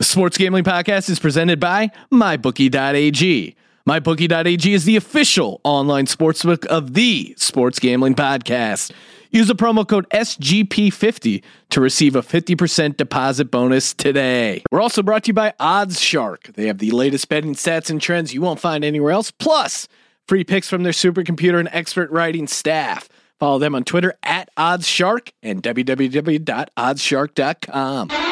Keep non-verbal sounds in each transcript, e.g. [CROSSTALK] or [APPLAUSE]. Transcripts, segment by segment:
The Sports Gambling Podcast is presented by MyBookie.ag. MyBookie.ag is the official online sportsbook of the Sports Gambling Podcast. Use the promo code SGP50 to receive a 50% deposit bonus today. We're also brought to you by Odds Shark. They have the latest betting stats and trends you won't find anywhere else, plus free picks from their supercomputer and expert writing staff. Follow them on Twitter at OddsShark and www.oddsshark.com.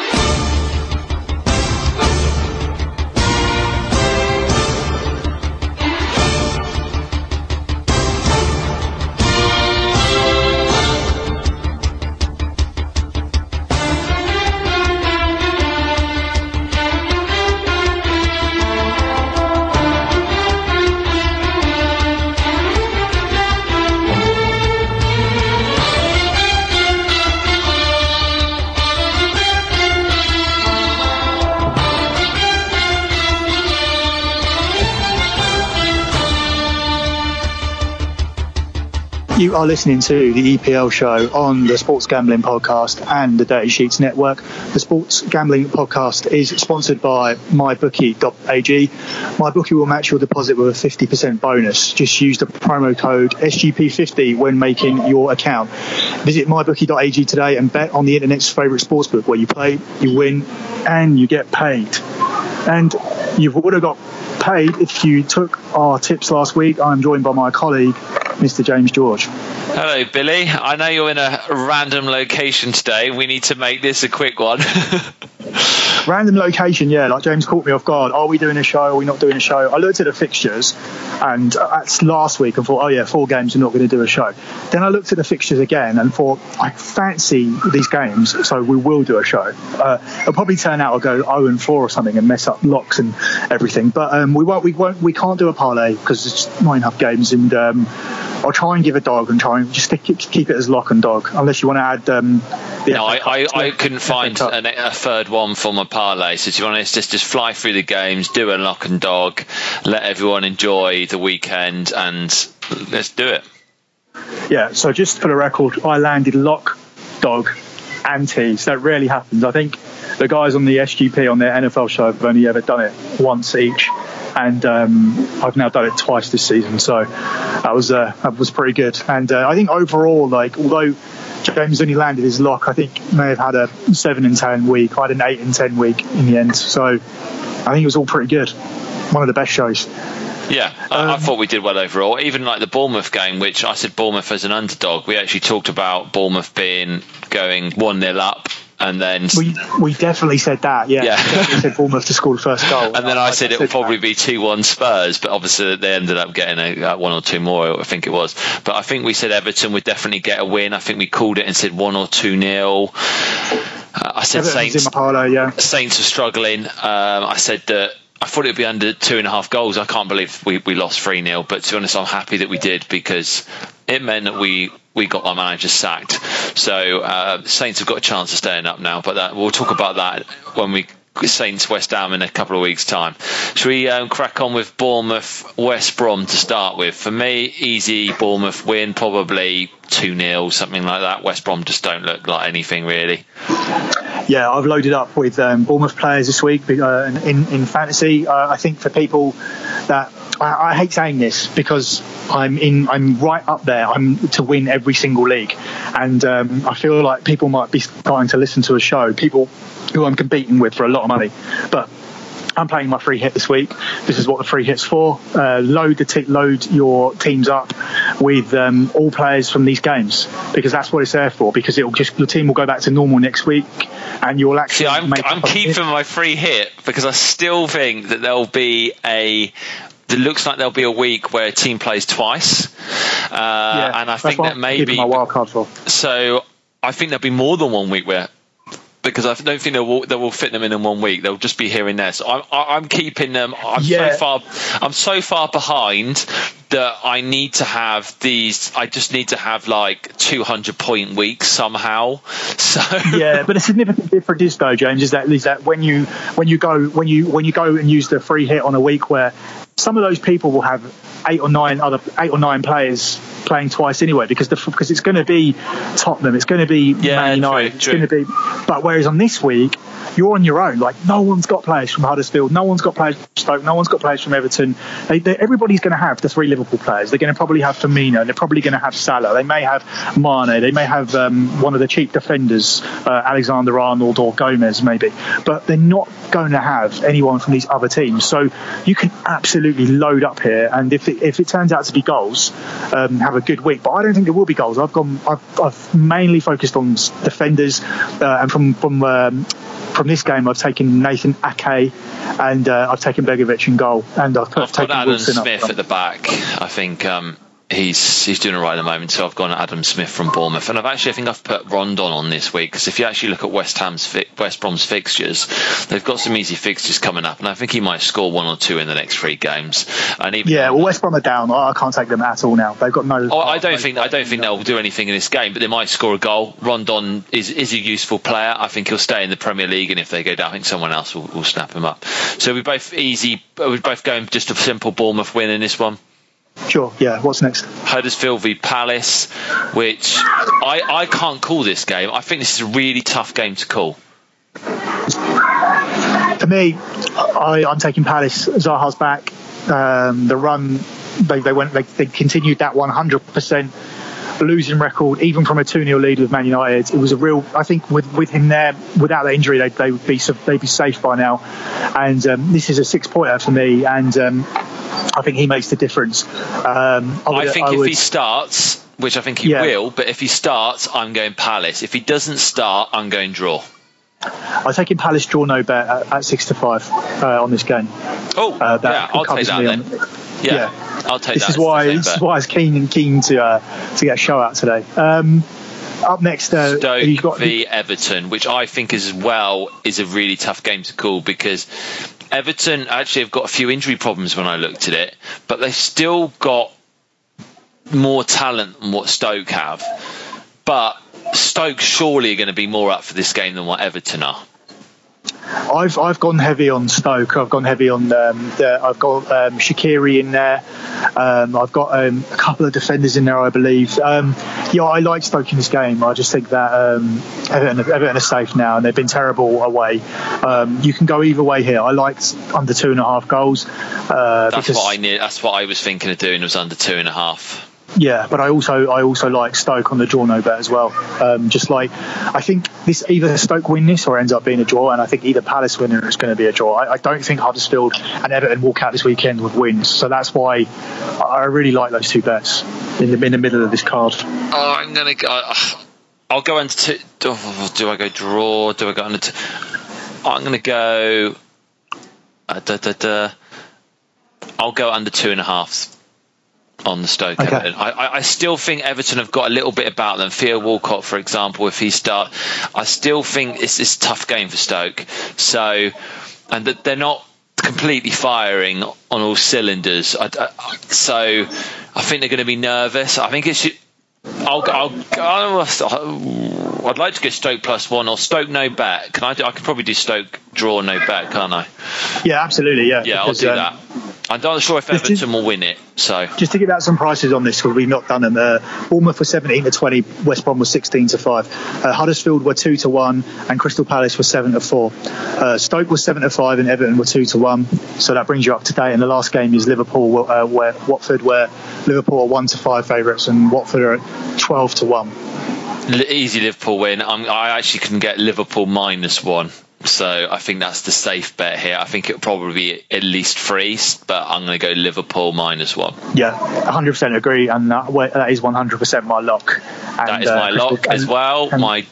You are listening to the EPL show on the Sports Gambling Podcast and the Dirty Sheets Network. The Sports Gambling Podcast is sponsored by MyBookie.ag. MyBookie will match your deposit with a 50% bonus. Just use the promo code SGP50 when making your account. Visit MyBookie.ag today and bet on the internet's favourite sportsbook where you play, you win, and you get paid. And you've have got paid if you took our tips last week. I'm joined by my colleague, Mr. James George. Hello, Billy. I know you're in a random location today. We need to make this a quick one. [LAUGHS] Random location, yeah. Like James caught me off guard. Are we doing a show? Are we not doing a show? I looked at the fixtures, and that's last week, and thought, oh yeah, four games, we're not going to do a show. Then I looked at the fixtures again and thought, I fancy these games, so we will do a show. Uh, it'll probably turn out I'll go 0 and 4 or something and mess up locks and everything. But um, we won't, we won't, we can't do a parlay because it's not enough games, and um, I'll try and give a dog and try and just keep it as lock and dog, unless you want to add. Um, the no, I, I, I couldn't find an, a third one for my parlay. So to be honest, just just fly through the games, do a lock and dog, let everyone enjoy the weekend, and let's do it. Yeah, so just for the record, I landed lock, dog, and tees. That rarely happens. I think the guys on the SGP on their NFL show have only ever done it once each, and um, I've now done it twice this season. So that was uh, that was pretty good. And uh, I think overall, like although James only landed his lock, I think may have had a seven and ten week. I had an eight and ten week in the end. So I think it was all pretty good. One of the best shows. Yeah, I, I Um, thought we did well overall. Even like the Bournemouth game, which I said Bournemouth as an underdog. We actually talked about Bournemouth being going one 0 up, and then We we definitely said that. Yeah, Yeah. We said Bournemouth to score the first goal. [LAUGHS] And then I said it would that. probably be 2 1 Spurs, but obviously they ended up getting a, uh, one or two more, I think it was. But I think we said Everton would definitely get a win. I think we called it and said 1 or 2 nil. Uh, I said Everton's Saints, in yeah. Saints are struggling. Um, I said that. I thought it would be under two and a half goals. I can't believe we, we lost 3 0, but to be honest, I'm happy that we did because it meant that we, we got our manager sacked. So uh, Saints have got a chance of staying up now, but that, we'll talk about that when we Saints West Ham in a couple of weeks' time. Should we um, crack on with Bournemouth West Brom to start with? For me, easy Bournemouth win, probably 2 0, something like that. West Brom just don't look like anything really. Yeah, I've loaded up with um, Bournemouth players this week uh, in in fantasy. Uh, I think for people that I, I hate saying this because I'm in I'm right up there. I'm to win every single league, and um, I feel like people might be starting to listen to a show. People who I'm competing with for a lot of money, but. I'm playing my free hit this week. This is what the free hit's for. Uh, load the te- load your teams up with um, all players from these games because that's what it's there for. Because it'll just your team will go back to normal next week, and you'll actually See, I'm, I'm keeping my free hit because I still think that there'll be a. It looks like there'll be a week where a team plays twice, uh, Yeah, and I think that maybe my wild card for. so. I think there'll be more than one week where because I don't think they will, they will fit them in in one week. They'll just be here and there. So I'm, I- I'm keeping them. I'm Yeah. so far. I'm so far behind that I need to have these. I just need to have like 200 point weeks somehow. [LAUGHS] So yeah, but the significant difference is though, James, is that is that when you when you go when you when you go and use the free hit on a week where some of those people will have eight or nine other eight or nine players playing twice anyway because the because it's going to be Tottenham, it's going to be Yeah, Man true, United, it's going to be. But whereas on this week you're on your own. Like no one's got players from Huddersfield, no one's got players from Stoke, no one's got players from Everton. They, they, everybody's going to have the three Liverpool players. They're going to probably have Firmino. They're probably going to have Salah. They may have Mane. They may have um, one of the cheap defenders, uh, Alexander Arnold or Gomez, maybe. But they're not going to have anyone from these other teams. So you can absolutely load up here, and if it, if it turns out to be goals, um, have a good week. But I don't think there will be goals. I've gone. I've, I've mainly focused on defenders, uh, and from from um, from this game, I've taken Nathan Ake and uh, I've taken Begovic in goal, and I've, I've, I've taken got Adam Wilson Smith up. at the back. I think um, he's he's doing all right at the moment. So I've gone Adam Smith from Bournemouth, and I've actually I think I've put Rondon on this week because if you actually look at West Ham's fi- West Brom's fixtures, they've got some easy fixtures coming up, and I think he might score one or two in the next three games. And even Yeah, well, West Brom are down. I can't take them at all now. They've got no. Oh, I don't think I don't think they'll do anything in this game, but they might score a goal. Rondon is is a useful player. I think he'll stay in the Premier League, and if they go down, I think someone else will, will snap him up. So we both easy. We're both going just a simple Bournemouth win in this one. Sure. Yeah. What's next? Huddersfield v Palace, which I I can't call this game. I think this is a really tough game to call. For me, I, I'm taking Palace. Zaha's back. Um, the run, they, they went. They, they continued that 100 percent losing record, even from a 2 0 lead with Man United. It was a real. I think with with him there, without the injury, they they would be they'd be safe by now. And um, this is a six pointer for me, and um, I think he makes the difference. Um, I, would- think I if would- he starts, which I think he Yeah. will, but if he starts, I'm going Palace. If he doesn't start, I'm going draw. I'm taking Palace draw no bet at, at six to five uh, on this game. Oh, Uh, that yeah, I'll take that then. Yeah, yeah. I'll take This that. is why this is why I was keen and keen to uh, to get a show out today. Um, up next, uh, Stoke you've got v Everton, which I think as well is a really tough game to call because Everton actually have got a few injury problems when I looked at it, but they've still got more talent than what Stoke have. But Stoke surely are going to be more up for this game than what Everton are. I've I've gone heavy on Stoke. I've gone heavy on um, the, I've got um, Shaqiri in there. Um, I've got um, a couple of defenders in there, I believe. Um, yeah, I like Stoke in this game. I just think that um, Everton, Everton are safe now, and they've been terrible away. Um, you can go either way here. I liked under two and a half goals. Uh, That's because, what I need. That's what I was thinking of doing. Was under two and a half. Yeah, but I also I also like Stoke on the draw no bet as well. Um, just like I think this either Stoke win this or ends up being a draw, and I think either Palace winner is going to be a draw. I, I don't think Huddersfield and Everton walk out this weekend with wins, so that's why I I really like those two bets in the in the middle of this card. Oh, I'm gonna go. uh, I'll go under two. Do, do I go draw? Do I go under two? I'm gonna go. Uh, da, da, da. I'll go under two and a half on the Stoke. Okay. Everton. I, I, still think Everton have got a little bit about them. Theo Walcott, for example, if he start, I still think it's this tough game for Stoke. So, and that they're not completely firing on all cylinders. I, I- so, I think they're going to be nervous. I think it should. I'll, I'll, I'll, I'd like to go Stoke plus one or Stoke no bet. Can I? Do, I could probably do Stoke draw no bet, can't I? Yeah, absolutely. Yeah, Yeah, I'll do um, that. I'm not sure if Everton will win it. So Just to give out some prices on this because we've not done them. Uh, Bournemouth was 17 to 20, West Brom was 16 to 5. Uh, Huddersfield were 2 to 1, and Crystal Palace were 7 to 4. Uh, Stoke was 7 to 5, and Everton were 2 to 1. So that brings you up to date. And the last game is Liverpool, uh, where Watford, where Liverpool are 1 to 5 favourites, and Watford are 12 to 1. Easy Liverpool win. I'm, I actually can get Liverpool minus one. So I think that's the safe bet here. I think it'll probably be at least three, but I'm going to go Liverpool minus one. Yeah, 100% agree, and that, that is 100% my lock. And, That is uh, my Crystal- lock as well. and- my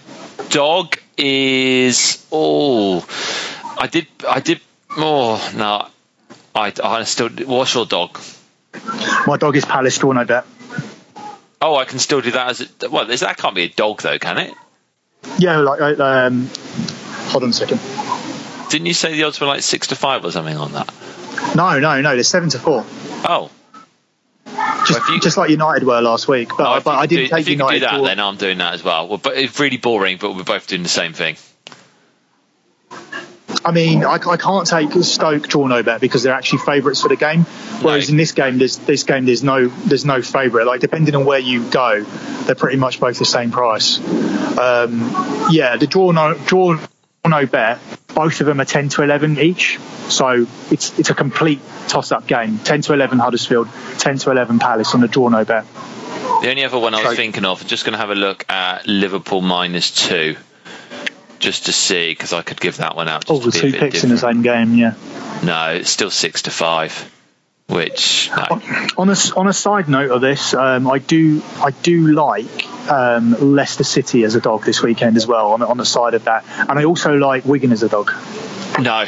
dog is oh, I did I did oh no, I I still. What's your dog? My dog is Palace, draw no bet. Oh, I can still do that as a, well. That can't be a dog though, can it? Yeah, like, uh, um, hold on a second. Didn't you say the odds were like six to five or something on that? No, no, no, they're 7 to 4. Oh, Just, if you- just like United were last week, but, Oh, but I didn't do, take if you could do that, then I'm doing that as well. well. But it's really boring, but we're both doing the same thing. I mean, I, I can't take Stoke draw no bet because they're actually favourites for the game. Whereas No. in this game, there's this game there's no there's no favourite. Like depending on where you go, they're pretty much both the same price. Um, yeah, the draw no draw no bet both of them are 10 to 11 each. So it's it's a complete toss up game. 10 to 11 Huddersfield, 10 to 11 Palace on the draw no bet. The only other one I was Sorry. thinking of, just going to have a look at Liverpool minus two, just to see because I could give that one out. Just to the a two picks in the same game, yeah. No, it's still six to five, which no. On a, on a side note of this, um, I do I do like um, Leicester City as a dog this weekend as well. On, on the side of that, and I also like Wigan as a dog. No.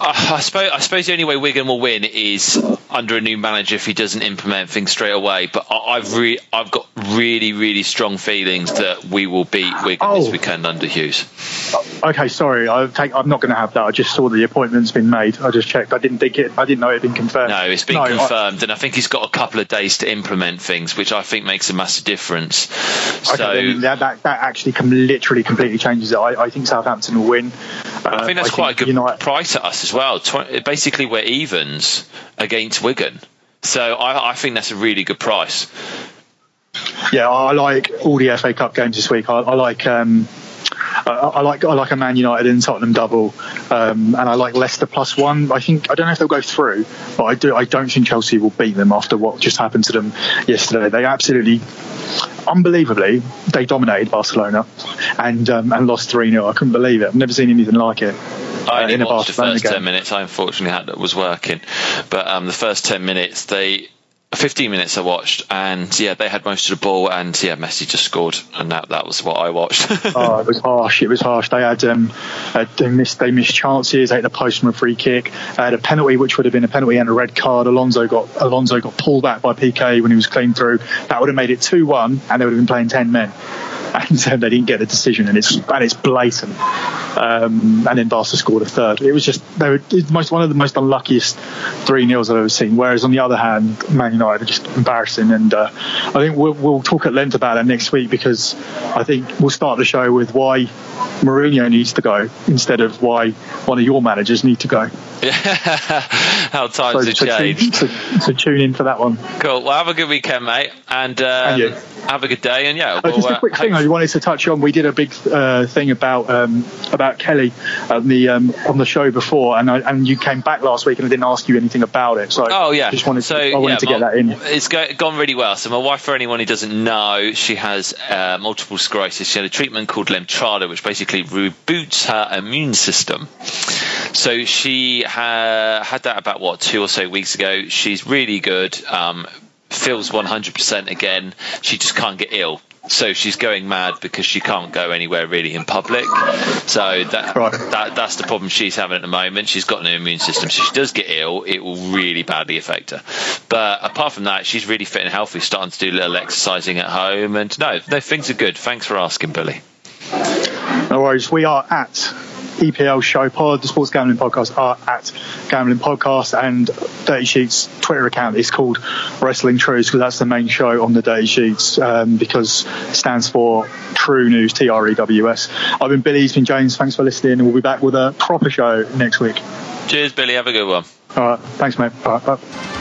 I, I suppose I suppose the only way Wigan will win is under a new manager if he doesn't implement things straight away. But I, I've re- I've got really really strong feelings that we will beat Wigan this Oh. weekend under Hughes. Okay, sorry, I take, I'm not going to have that. I just saw the appointment's been made. I just checked. I didn't think it. I didn't know it had been confirmed. No, it's been No, I- confirmed, and I think he's got a couple of days to implement things, which I think makes a massive difference. Okay, So then that, that that actually com- literally completely changes it. I, I think Southampton will win. Uh, I think that's quite a good United, price at us as well. Tw- basically, we're evens against Wigan, so I, I think that's a really good price. Yeah, I like all the FA Cup games this week. I, I like. Um, I, like I like a Man United and Tottenham double, um, and I like Leicester plus one. I think I don't know if they'll go through, but I do. I don't think Chelsea will beat them after what just happened to them yesterday. They absolutely, unbelievably, they dominated Barcelona, and um, and lost three 0 I couldn't believe it. I've never seen anything like it. I only in watched the first game. ten minutes. I unfortunately had was working, but um, the first ten minutes they. 15 minutes I watched, and yeah, they had most of the ball, and yeah, Messi just scored, and that that was what I watched. [LAUGHS] oh, it was harsh. It was harsh. They had um, uh, they missed they missed chances. They had a post from a free kick. They had a penalty, which would have been a penalty and a red card. Alonso got Alonso got pulled back by Piqué when he was clean through. That would have made it two one, and they would have been playing ten men. [LAUGHS] And so they didn't get the decision, and it's and it's blatant. Um, and then Barca scored a third. It was just they were most one of the most unluckiest three nils I've ever seen. Whereas on the other hand, Man United are just embarrassing. And uh, I think we'll, we'll talk at length about it next week because I think we'll start the show with why Mourinho needs to go instead of why one of your managers need to go. [LAUGHS] [LAUGHS] How times So, have so, tune, changed. so, so tune in for that one. Cool. Well, have a good weekend, mate, and, um, And you. have a good day. And yeah, Uh, we'll, just a uh, quick thing I wanted to touch on. We did a big uh, thing about um, about Kelly on the um, on the show before, and I, and you came back last week, and I didn't ask you anything about it. So Oh yeah. just wanted so to, I wanted yeah, to get my- that in. It's go, gone really well. So my wife, for anyone who doesn't know, she has uh, multiple sclerosis. She had a treatment called Lemtrada, which basically reboots her immune system. So she ha- had that about what two or so weeks ago. She's really good. Um, feels 100% again. She just can't get ill. So she's going mad because she can't go anywhere really in public. So that, Right. that that's the problem she's having at the moment. She's got no immune system. So if she does get ill, it will really badly affect her. But apart from that, she's really fit and healthy, starting to do a little exercising at home. And no, no, things are good. Thanks for asking, Billy. No worries. We are at EPL Show Pod, the Sports Gambling Podcast are at Gambling Podcast, and Dirty Sheets Twitter account is called Wrestling Trews because that's the main show on the Dirty Sheets um, because it stands for True News, T R E W S. I've been Billy, he's been James. Thanks for listening, and we'll be back with a proper show next week. Cheers, Billy. Have a good one. All right. Thanks, mate. All right, bye.